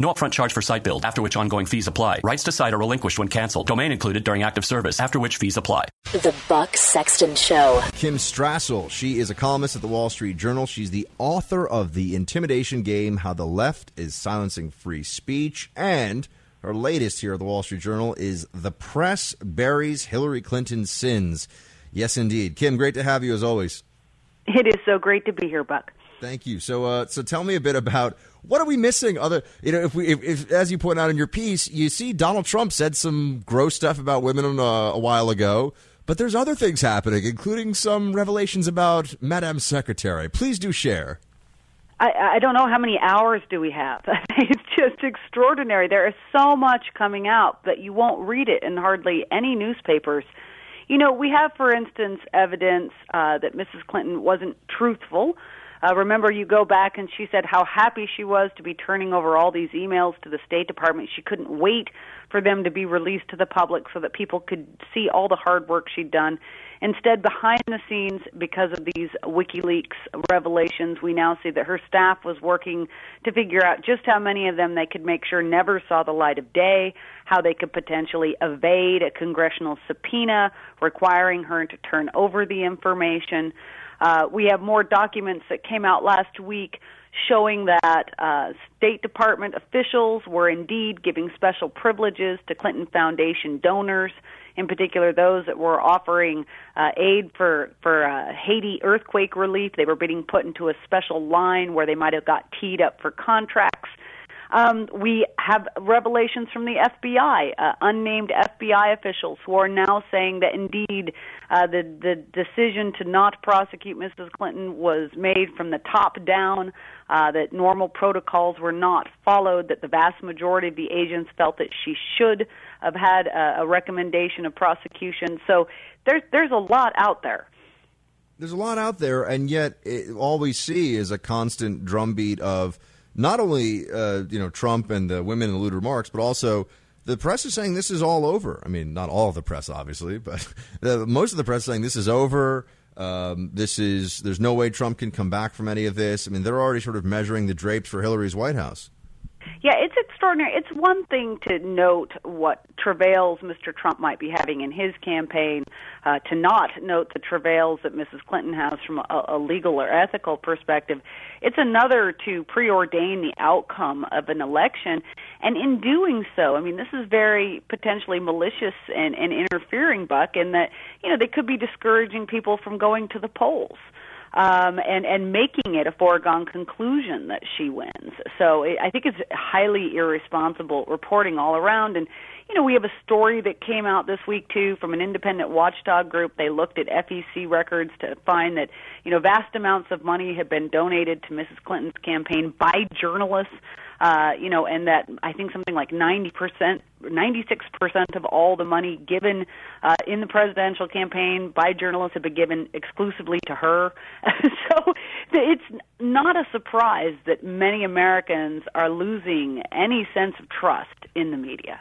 No upfront charge for site build, after which ongoing fees apply. Rights to site are relinquished when canceled. Domain included during active service, after which fees apply. The Buck Sexton Show. Kim Strassel. She is a columnist at the Wall Street Journal. She's the author of The Intimidation Game How the Left is Silencing Free Speech. And her latest here at the Wall Street Journal is The Press Buries Hillary Clinton's Sins. Yes, indeed. Kim, great to have you as always. It is so great to be here, Buck. Thank you. So, uh, so tell me a bit about what are we missing? Other, you know, if we, if, if, as you point out in your piece, you see Donald Trump said some gross stuff about women uh, a while ago, but there's other things happening, including some revelations about Madame Secretary. Please do share. I, I don't know how many hours do we have. it's just extraordinary. There is so much coming out that you won't read it in hardly any newspapers. You know, we have, for instance, evidence uh, that Mrs. Clinton wasn't truthful uh, remember, you go back and she said how happy she was to be turning over all these emails to the State Department. She couldn't wait for them to be released to the public so that people could see all the hard work she'd done. Instead, behind the scenes, because of these WikiLeaks revelations, we now see that her staff was working to figure out just how many of them they could make sure never saw the light of day, how they could potentially evade a congressional subpoena requiring her to turn over the information. Uh, we have more documents that came out last week showing that uh, State Department officials were indeed giving special privileges to Clinton Foundation donors, in particular those that were offering uh, aid for for uh, Haiti earthquake relief. They were being put into a special line where they might have got teed up for contracts. Um, we have revelations from the FBI, uh, unnamed FBI officials who are now saying that indeed uh, the the decision to not prosecute Mrs. Clinton was made from the top down. Uh, that normal protocols were not followed. That the vast majority of the agents felt that she should have had a, a recommendation of prosecution. So there's there's a lot out there there's a lot out there, and yet it, all we see is a constant drumbeat of not only uh, you know Trump and the women in the lewd remarks, but also the press is saying this is all over. I mean, not all of the press, obviously, but the, most of the press saying this is over. Um, this is there's no way Trump can come back from any of this. I mean, they're already sort of measuring the drapes for Hillary's White House. Yeah, it's extraordinary. It's one thing to note what travails Mr. Trump might be having in his campaign, uh, to not note the travails that Mrs. Clinton has from a, a legal or ethical perspective. It's another to preordain the outcome of an election. And in doing so, I mean, this is very potentially malicious and, and interfering, Buck, in that, you know, they could be discouraging people from going to the polls um, and and making it a foregone conclusion that she wins. So it, I think it's highly irresponsible reporting all around. And you know, we have a story that came out this week too from an independent watchdog group. They looked at FEC records to find that you know vast amounts of money had been donated to Mrs. Clinton's campaign by journalists uh, you know, and that I think something like 90%, 96% of all the money given uh, in the presidential campaign by journalists have been given exclusively to her. so it's not a surprise that many Americans are losing any sense of trust in the media.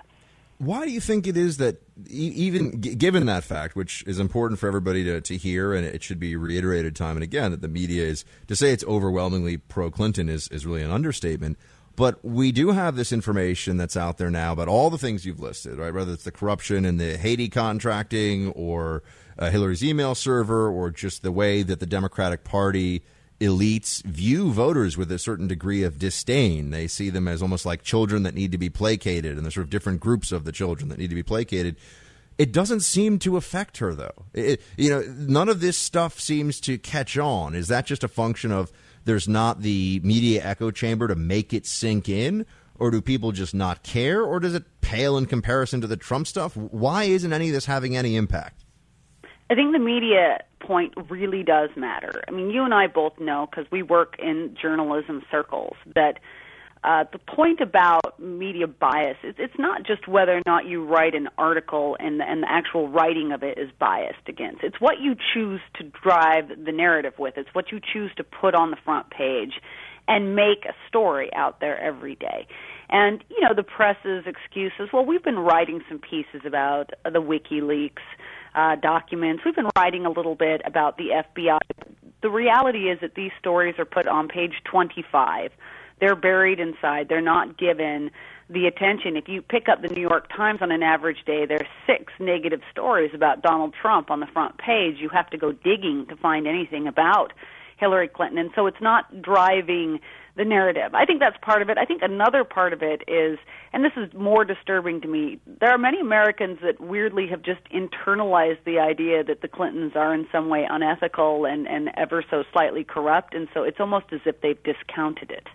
Why do you think it is that, even given that fact, which is important for everybody to, to hear, and it should be reiterated time and again, that the media is to say it's overwhelmingly pro Clinton is, is really an understatement. But we do have this information that's out there now about all the things you've listed, right? Whether it's the corruption in the Haiti contracting or uh, Hillary's email server or just the way that the Democratic Party elites view voters with a certain degree of disdain. They see them as almost like children that need to be placated, and there's sort of different groups of the children that need to be placated. It doesn't seem to affect her, though. It, you know, none of this stuff seems to catch on. Is that just a function of there's not the media echo chamber to make it sink in? Or do people just not care? Or does it pale in comparison to the Trump stuff? Why isn't any of this having any impact? I think the media point really does matter. I mean, you and I both know because we work in journalism circles that uh, the point about media bias is it's not just whether or not you write an article and the, and the actual writing of it is biased against. It's what you choose to drive the narrative with. It's what you choose to put on the front page and make a story out there every day. And you know the press's excuses. Well, we've been writing some pieces about the WikiLeaks uh, documents. We've been writing a little bit about the FBI. The reality is that these stories are put on page 25. They're buried inside. They're not given the attention. If you pick up the New York Times on an average day, there's six negative stories about Donald Trump on the front page. You have to go digging to find anything about Hillary Clinton. And so it's not driving the narrative. I think that's part of it. I think another part of it is, and this is more disturbing to me, there are many Americans that weirdly have just internalized the idea that the Clintons are in some way unethical and, and ever so slightly corrupt, and so it's almost as if they've discounted it.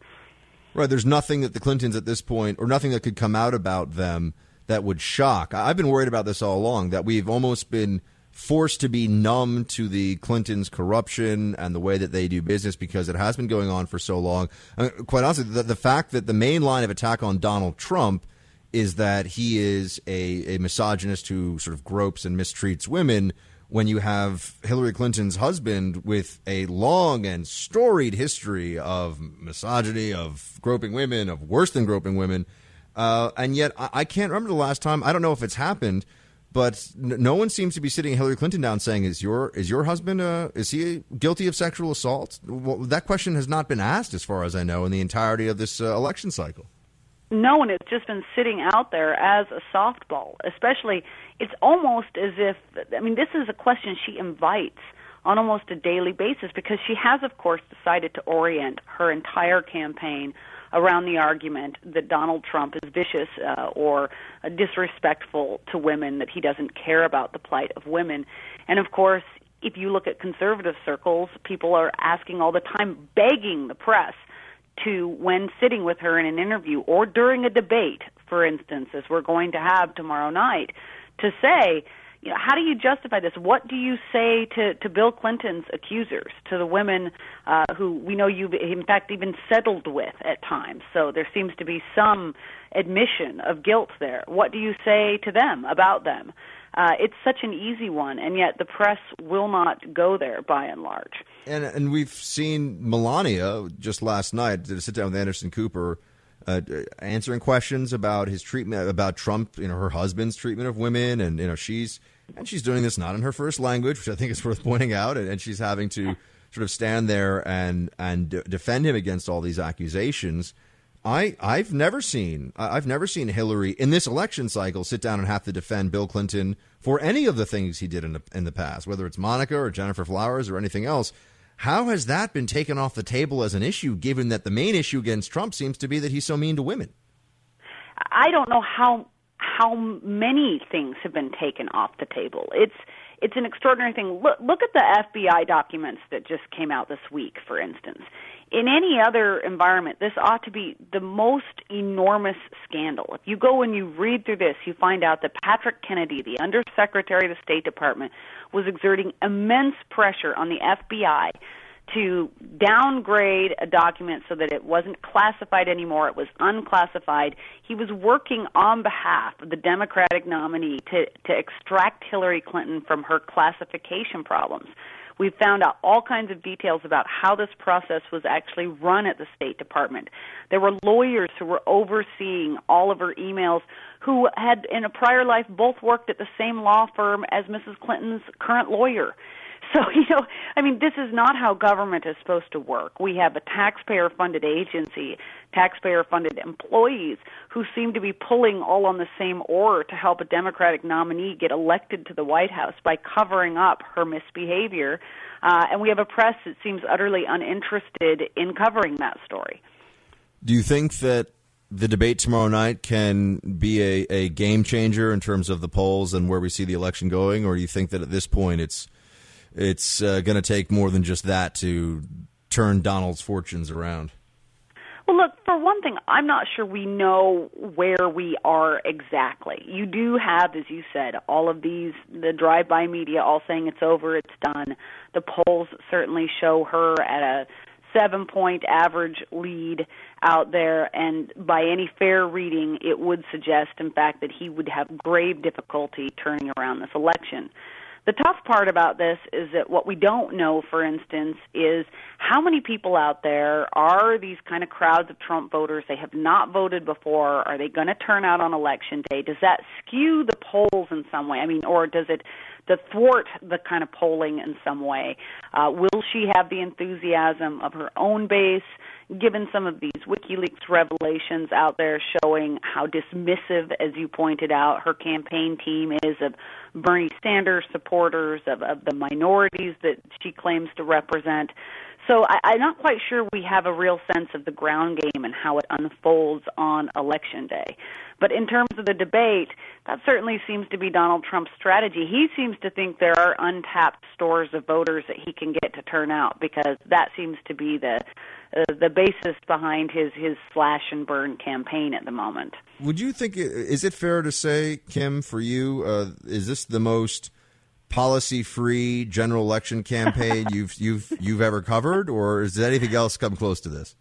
Right. There's nothing that the Clintons at this point, or nothing that could come out about them that would shock. I've been worried about this all along, that we've almost been forced to be numb to the Clintons' corruption and the way that they do business because it has been going on for so long. I mean, quite honestly, the, the, fact that the main line of attack on Donald Trump is that he is a, a misogynist who sort of gropes and mistreats women. When you have Hillary Clinton's husband with a long and storied history of misogyny, of groping women, of worse than groping women, uh, and yet I, I can't remember the last time. I don't know if it's happened but no one seems to be sitting Hillary Clinton down saying, "Is your is your husband uh, is he guilty of sexual assault?" Well, that question has not been asked, as far as I know, in the entirety of this uh, election cycle. No, and it's just been sitting out there as a softball. Especially, it's almost as if I mean, this is a question she invites on almost a daily basis because she has, of course, decided to orient her entire campaign around the argument that Donald Trump is vicious uh, or disrespectful to women, that he doesn't care about the plight of women. And of course, if you look at conservative circles, people are asking all the time, begging the press to, when sitting with her in an interview or during a debate, for instance, as we're going to have tomorrow night, to say, you know, how do you justify this? What do you say to, to Bill Clinton's accusers, to the women uh, who we know you've, in fact, even settled with at times? So there seems to be some admission of guilt there. What do you say to them about them? Uh, it's such an easy one, and yet the press will not go there by and large. And and we've seen Melania just last night did a sit down with Anderson Cooper. Uh, answering questions about his treatment about Trump, you know, her husband's treatment of women, and you know, she's and she's doing this not in her first language, which I think is worth pointing out, and, and she's having to sort of stand there and and defend him against all these accusations. I I've never seen I've never seen Hillary in this election cycle sit down and have to defend Bill Clinton for any of the things he did in the in the past, whether it's Monica or Gennifer Flowers or anything else. How has that been taken off the table as an issue, given that the main issue against Trump seems to be that he's so mean to women? I don't know how how many things have been taken off the table. It's it's an extraordinary thing. Look, look at the FBI documents that just came out this week, for instance. In any other environment, this ought to be the most enormous scandal. If you go and you read through this, you find out that Patrick Kennedy, the Undersecretary of the State Department, was exerting immense pressure on the FBI to downgrade a document so that it wasn't classified anymore, it was unclassified. He was working on behalf of the Democratic nominee to, to extract Hillary Clinton from her classification problems. We found out all kinds of details about how this process was actually run at the State Department. There were lawyers who were overseeing all of her emails who had, in a prior life, both worked at the same law firm as Mrs. Clinton's current lawyer. So, you know, I mean, this is not how government is supposed to work. We have a taxpayer funded agency, taxpayer funded employees who seem to be pulling all on the same oar to help a Democratic nominee get elected to the White House by covering up her misbehavior. Uh, and we have a press that seems utterly uninterested in covering that story. Do you think that the debate tomorrow night can be a, a game changer in terms of the polls and where we see the election going, or do you think that at this point it's it's uh, going to take more than just that to turn Donald's fortunes around? Well, look, for one thing, I'm not sure we know where we are exactly. You do have, as you said, all of these, the drive by media all saying it's over, it's done. The polls certainly show her at a seven point average lead out there, and by any fair reading, it would suggest, in fact, that he would have grave difficulty turning around this election. The tough part about this is that what we don't know, for instance, is how many people out there are these kind of crowds of Trump voters. They have not voted before. Are they going to turn out on election day? Does that skew the polls in some way? I mean, or does it to thwart the kind of polling in some way? Uh, will she have the enthusiasm of her own base? Given some of these WikiLeaks revelations out there showing how dismissive, as you pointed out, her campaign team is of Bernie Sanders supporters, of, of the minorities that she claims to represent. So I, I'm not quite sure we have a real sense of the ground game and how it unfolds on election day. But in terms of the debate, that certainly seems to be Donald Trump's strategy. He seems to think there are untapped stores of voters that he can get to turn out because that seems to be the uh, the basis behind his his slash and burn campaign at the moment. Would you think is it fair to say, Kim, for you, uh, is this the most policy-free general election campaign you've you've you've ever covered, or is anything else come close to this?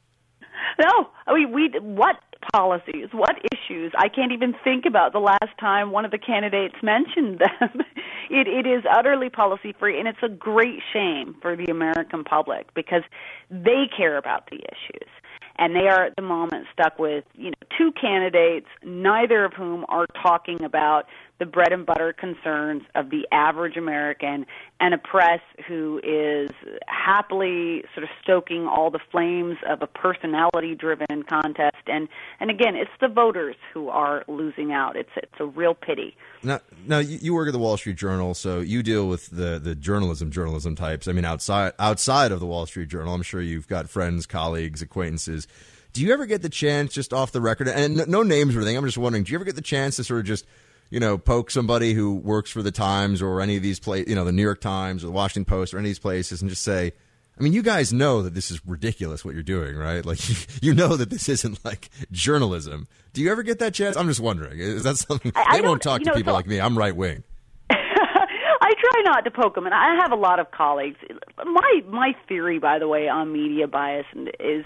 No, I mean we what policies, what issues. I can't even think about the last time one of the candidates mentioned them. it, it is utterly policy free, and it's a great shame for the American public because they care about the issues. And they are at the moment stuck with, you know, two candidates, neither of whom are talking about the bread and butter concerns of the average American and a press who is happily sort of stoking all the flames of a personality driven contest. And and again it's the voters who are losing out. It's it's a real pity. Now now you work at the Wall Street Journal so you deal with the the journalism journalism types. I mean outside outside of the Wall Street Journal I'm sure you've got friends colleagues acquaintances do you ever get the chance just off the record and no names or anything I'm just wondering do you ever get the chance to sort of just you know, poke somebody who works for the Times or any of these places, you know, the New York Times or the Washington Post or any of these places and just say, I mean, you guys know that this is ridiculous what you're doing, right? Like, you know that this isn't like journalism. Do you ever get that chance? I'm just wondering. Is that something? I, they won't talk to know, people so, like me. I'm right wing. I try not to poke them, and I have a lot of colleagues. My my theory, by the way, on media bias is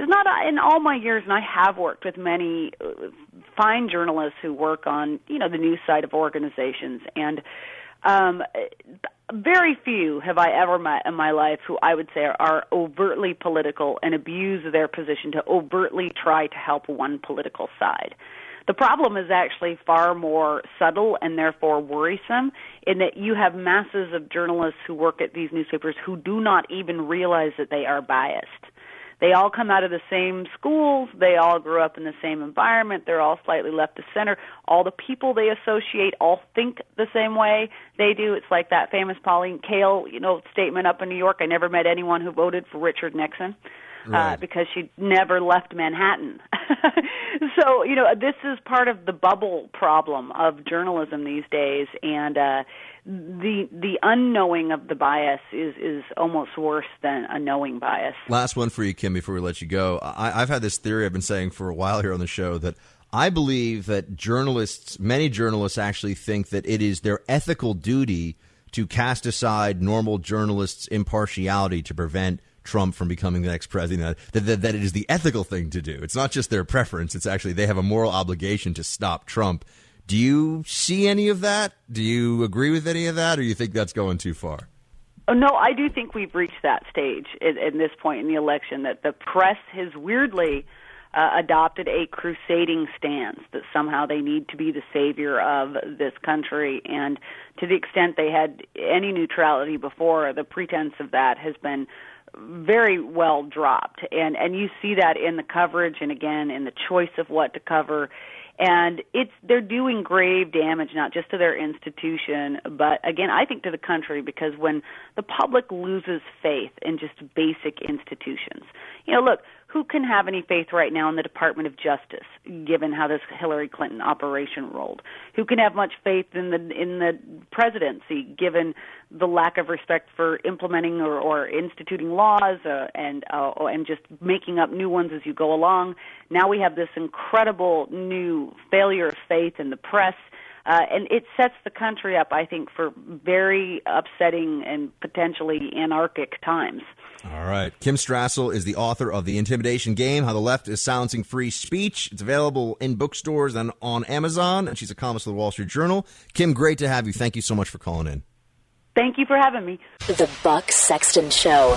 is not in all my years, and I have worked with many uh, fine journalists who work on you know the news side of organizations and um very few have I ever met in my life who I would say are, are overtly political and abuse their position to overtly try to help one political side. The problem is actually far more subtle and therefore worrisome in that you have masses of journalists who work at these newspapers who do not even realize that they are biased they all come out of the same schools. They all grew up in the same environment. They're all slightly left of center. All the people they associate all think the same way they do. It's like that famous Pauline Kael, you know, statement up in New York. I never met anyone who voted for Richard Nixon. Uh, right. Uh, because she never left Manhattan. so, you know, this is part of the bubble problem of journalism these days, and uh, the the unknowing of the bias is is almost worse than a knowing bias. Last one for you, Kim, before we let you go. I, I've had this theory I've been saying for a while here on the show that I believe that journalists, many journalists, actually think that it is their ethical duty to cast aside normal journalists' impartiality to prevent Trump from becoming the next president. That, that, that it is the ethical thing to do. It's not just their preference. It's actually they have a moral obligation to stop Trump do you see any of that? Do you agree with any of that, or you think that's going too far? Oh, no, I do think we've reached that stage at, at this point in the election that the press has weirdly uh, adopted a crusading stance that somehow they need to be the savior of this country. And to the extent they had any neutrality before, the pretense of that has been very well dropped. And and you see that in the coverage and again in the choice of what to cover and it's they're doing grave damage not just to their institution but again I think to the country because when the public loses faith in just basic institutions you know look who can have any faith right now in the Department of Justice, given how this Hillary Clinton operation rolled? Who can have much faith in the in the presidency, given the lack of respect for implementing or, or instituting laws uh, and uh, and just making up new ones as you go along? Now we have this incredible new failure of faith in the press. Uh, and it sets the country up, I think, for very upsetting and potentially anarchic times. All right. Kim Strassel is the author of The Intimidation Game How the Left is Silencing Free Speech. It's available in bookstores and on Amazon, and she's a columnist for the Wall Street Journal. Kim, great to have you. Thank you so much for calling in. Thank you for having me. The Buck Sexton Show.